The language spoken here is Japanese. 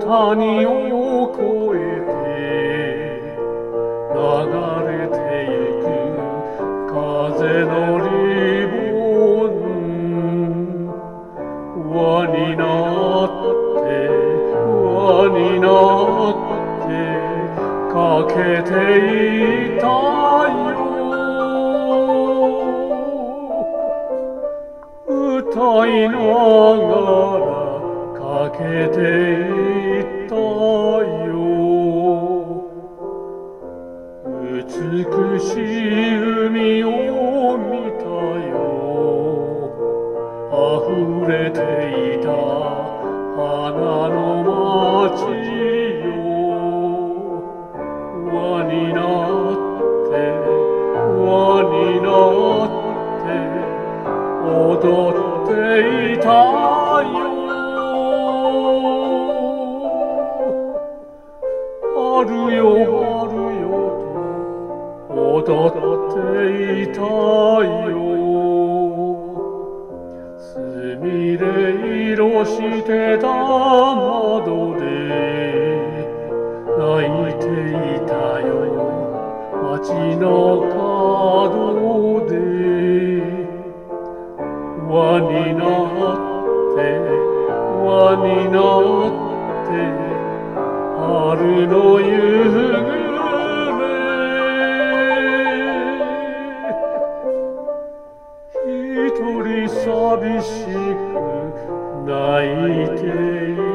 谷を越えて流れてゆく風のリボン輪になって輪になってかけていたよ歌いながらけていったよ美しい海を見たよ。溢れていた花の街よ輪になって輪になって踊っていたよ。踊っていたよ。すみれ色してた窓で泣いていたよ。街の角で輪になって輪になって春の夕寂しく泣いている。